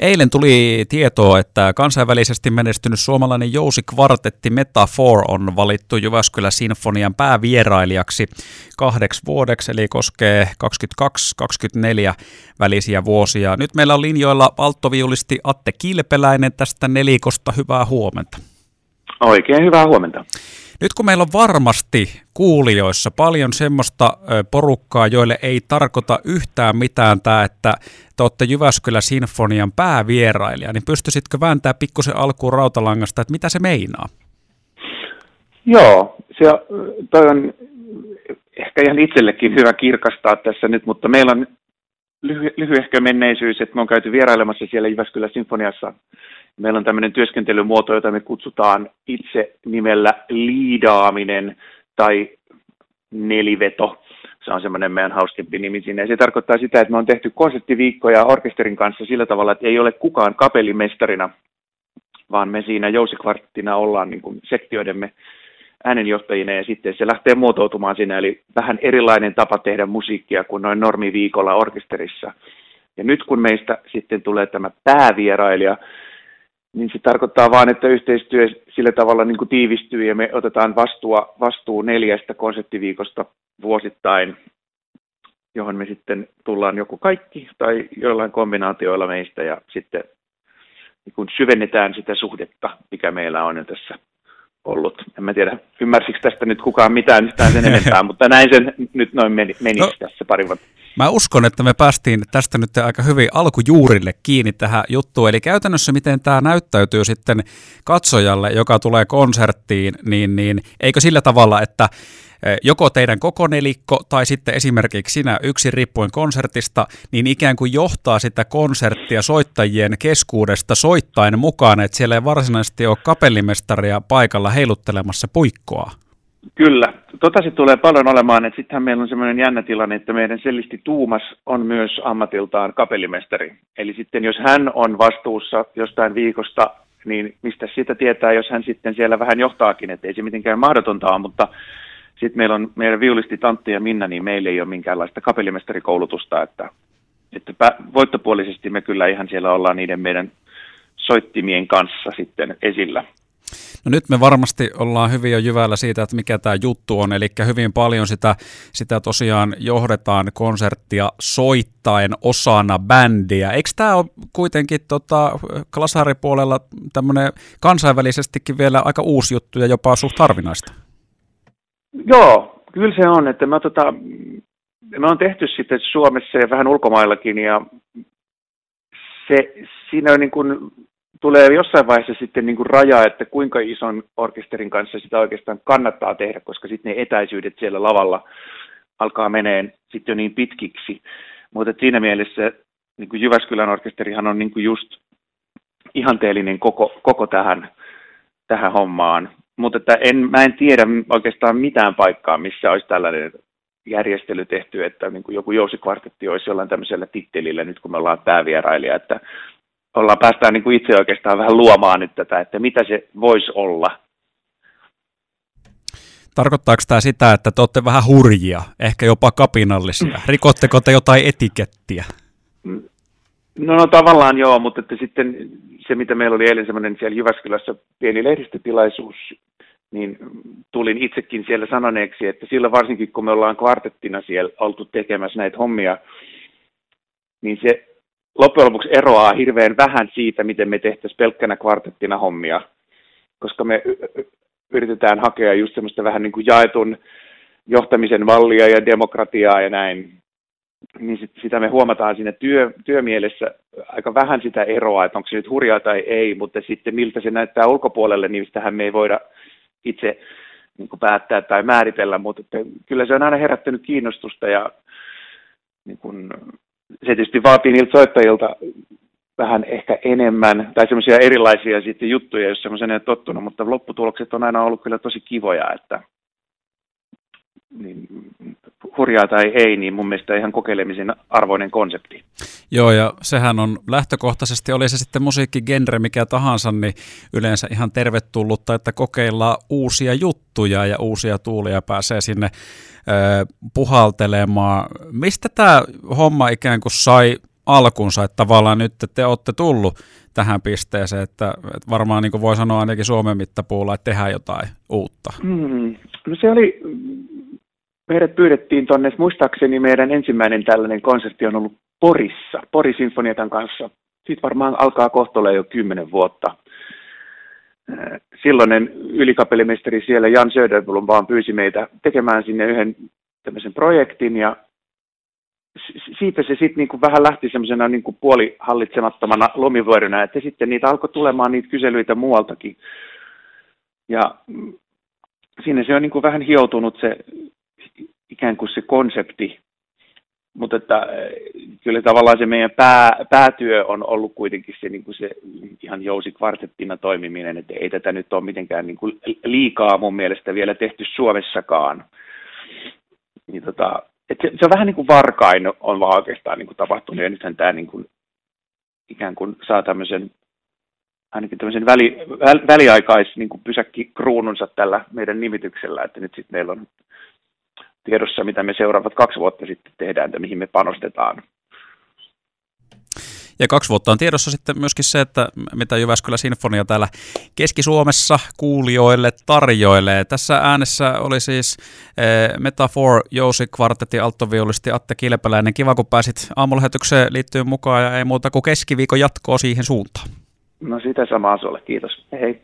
Eilen tuli tietoa, että kansainvälisesti menestynyt suomalainen jousikvartetti Metafor on valittu Jyväskylä Sinfonian päävierailijaksi kahdeksi vuodeksi, eli koskee 22-24 välisiä vuosia. Nyt meillä on linjoilla alttoviulisti Atte Kilpeläinen tästä nelikosta. Hyvää huomenta. Oikein hyvää huomenta. Nyt kun meillä on varmasti kuulijoissa paljon semmoista porukkaa, joille ei tarkoita yhtään mitään tämä, että te olette Jyväskylä Sinfonian päävierailija, niin pystyisitkö vääntämään pikkusen alkuun rautalangasta, että mitä se meinaa? Joo, se, toi on ehkä ihan itsellekin hyvä kirkastaa tässä nyt, mutta meillä on lyhy- lyhyehkö menneisyys, että me on käyty vierailemassa siellä Jyväskylä Sinfoniassa Meillä on tämmöinen työskentelymuoto, jota me kutsutaan itse nimellä liidaaminen tai neliveto. Se on semmoinen meidän hauskempi nimi sinne. Ja se tarkoittaa sitä, että me on tehty konserttiviikkoja orkesterin kanssa sillä tavalla, että ei ole kukaan kapellimestarina, vaan me siinä jousikvarttina ollaan niin kuin sektioidemme äänenjohtajina ja sitten se lähtee muotoutumaan siinä, eli vähän erilainen tapa tehdä musiikkia kuin noin normiviikolla orkesterissa. Ja nyt kun meistä sitten tulee tämä päävierailija, niin se tarkoittaa vain, että yhteistyö sillä tavalla niin kuin tiivistyy ja me otetaan vastua, vastuu neljästä konserttiviikosta vuosittain, johon me sitten tullaan joko kaikki tai jollain kombinaatioilla meistä ja sitten niin kuin syvennetään sitä suhdetta, mikä meillä on jo tässä ollut. En mä tiedä, ymmärsikö tästä nyt kukaan mitään yhtään sen enempää, mutta näin sen nyt noin meni, meni no, tässä pari vuotta. Mä uskon, että me päästiin tästä nyt aika hyvin alkujuurille kiinni tähän juttuun. Eli käytännössä miten tämä näyttäytyy sitten katsojalle, joka tulee konserttiin, niin, niin eikö sillä tavalla, että e, joko teidän koko nelikko tai sitten esimerkiksi sinä yksi riippuen konsertista, niin ikään kuin johtaa sitä konserttia soittajien keskuudesta soittain mukaan, että siellä ei varsinaisesti ole kapellimestaria paikalla heiluttelemassa puikkoa. Kyllä, tota se tulee paljon olemaan, että sittenhän meillä on semmoinen jännä tilanne, että meidän sellisti Tuumas on myös ammatiltaan kapellimestari. Eli sitten jos hän on vastuussa jostain viikosta, niin mistä sitä tietää, jos hän sitten siellä vähän johtaakin, että ei se mitenkään mahdotonta ole, mutta sitten meillä on meidän viulisti Tantti ja Minna, niin meillä ei ole minkäänlaista kapellimestarikoulutusta, että, että voittopuolisesti me kyllä ihan siellä ollaan niiden meidän soittimien kanssa sitten esillä. No nyt me varmasti ollaan hyvin jo jyvällä siitä, että mikä tämä juttu on, eli hyvin paljon sitä, sitä tosiaan johdetaan konserttia soittaen osana bändiä. Eikö tämä ole kuitenkin tota, klasaripuolella tämmöinen kansainvälisestikin vielä aika uusi juttu ja jopa suht harvinaista? Joo, kyllä se on, että me, tota, me on tehty sitten Suomessa ja vähän ulkomaillakin ja se, siinä on niin kuin tulee jossain vaiheessa sitten niin kuin raja, että kuinka ison orkesterin kanssa sitä oikeastaan kannattaa tehdä, koska sitten ne etäisyydet siellä lavalla alkaa meneen sitten jo niin pitkiksi. Mutta siinä mielessä niin kuin Jyväskylän orkesterihan on niin kuin just ihanteellinen koko, koko tähän, tähän hommaan. Mutta että en, mä en tiedä oikeastaan mitään paikkaa, missä olisi tällainen järjestely tehty, että niin kuin joku jousikvartetti olisi jollain tämmöisellä tittelillä, nyt kun me ollaan päävierailija, että ollaan päästään niin kuin itse oikeastaan vähän luomaan nyt tätä, että mitä se voisi olla. Tarkoittaako tämä sitä, että te olette vähän hurjia, ehkä jopa kapinallisia? Rikotteko te jotain etikettiä? No, no tavallaan joo, mutta että sitten se, mitä meillä oli eilen semmoinen siellä Jyväskylässä pieni lehdistötilaisuus, niin tulin itsekin siellä sanoneeksi, että sillä varsinkin kun me ollaan kvartettina siellä oltu tekemässä näitä hommia, niin se loppujen lopuksi eroaa hirveän vähän siitä, miten me tehtäisiin pelkkänä kvartettina hommia, koska me yritetään hakea just semmoista vähän niin kuin jaetun johtamisen vallia ja demokratiaa ja näin, niin sit, sitä me huomataan siinä työ, työmielessä aika vähän sitä eroa, että onko se nyt hurjaa tai ei, mutta sitten miltä se näyttää ulkopuolelle, niin sitähän me ei voida itse niin kuin päättää tai määritellä, mutta että kyllä se on aina herättänyt kiinnostusta ja niin kuin, se tietysti vaatii niiltä soittajilta vähän ehkä enemmän, tai semmoisia erilaisia sitten juttuja, jos semmoisen ei tottunut, mutta lopputulokset on aina ollut kyllä tosi kivoja, että niin, hurjaa tai ei, niin mun mielestä ihan kokeilemisen arvoinen konsepti. Joo, ja sehän on lähtökohtaisesti, oli se sitten musiikkigenre mikä tahansa, niin yleensä ihan tervetullutta, että kokeillaan uusia juttuja ja uusia tuulia pääsee sinne puhaltelemaan. Mistä tämä homma ikään kuin sai alkunsa, että tavallaan nyt te olette tullut tähän pisteeseen, että, varmaan niin voi sanoa ainakin Suomen mittapuulla, että tehdään jotain uutta. Mm. No se oli, meidät pyydettiin tuonne, muistaakseni meidän ensimmäinen tällainen konsertti on ollut Porissa, Porisinfoniatan kanssa. Siitä varmaan alkaa kohtolla jo kymmenen vuotta. Silloinen ylikapellimestari siellä Jan Söderblom vaan pyysi meitä tekemään sinne yhden tämmöisen projektin ja siitä se sitten niinku vähän lähti semmoisena niinku puolihallitsemattomana lomivuorina, että sitten niitä alkoi tulemaan niitä kyselyitä muualtakin. Ja siinä se on niinku vähän hioutunut se ikään kuin se konsepti, mutta että kyllä tavallaan se meidän pää, päätyö on ollut kuitenkin se, niin kuin se ihan kvartettina toimiminen, että ei tätä nyt ole mitenkään niin kuin liikaa mun mielestä vielä tehty Suomessakaan. Niin tota, että se, se on vähän niin kuin varkain on vaan oikeastaan niin kuin tapahtunut, ja nythän tämä niin kuin, ikään kuin saa tämmöisen ainakin tämmöisen väli, väl, väliaikais niin kuin pysäkki kruununsa tällä meidän nimityksellä, että nyt sitten meillä on tiedossa, mitä me seuraavat kaksi vuotta sitten tehdään ja mihin me panostetaan. Ja kaksi vuotta on tiedossa sitten myöskin se, että mitä Jyväskylä Sinfonia täällä Keski-Suomessa kuulijoille tarjoilee. Tässä äänessä oli siis eh, Metafor, Jousi Kvartetti, alttoviolisti Atte Kilpeläinen. Kiva, kun pääsit aamulähetykseen liittyen mukaan ja ei muuta kuin keskiviikon jatkoa siihen suuntaan. No sitä samaa sulle, kiitos. Hei.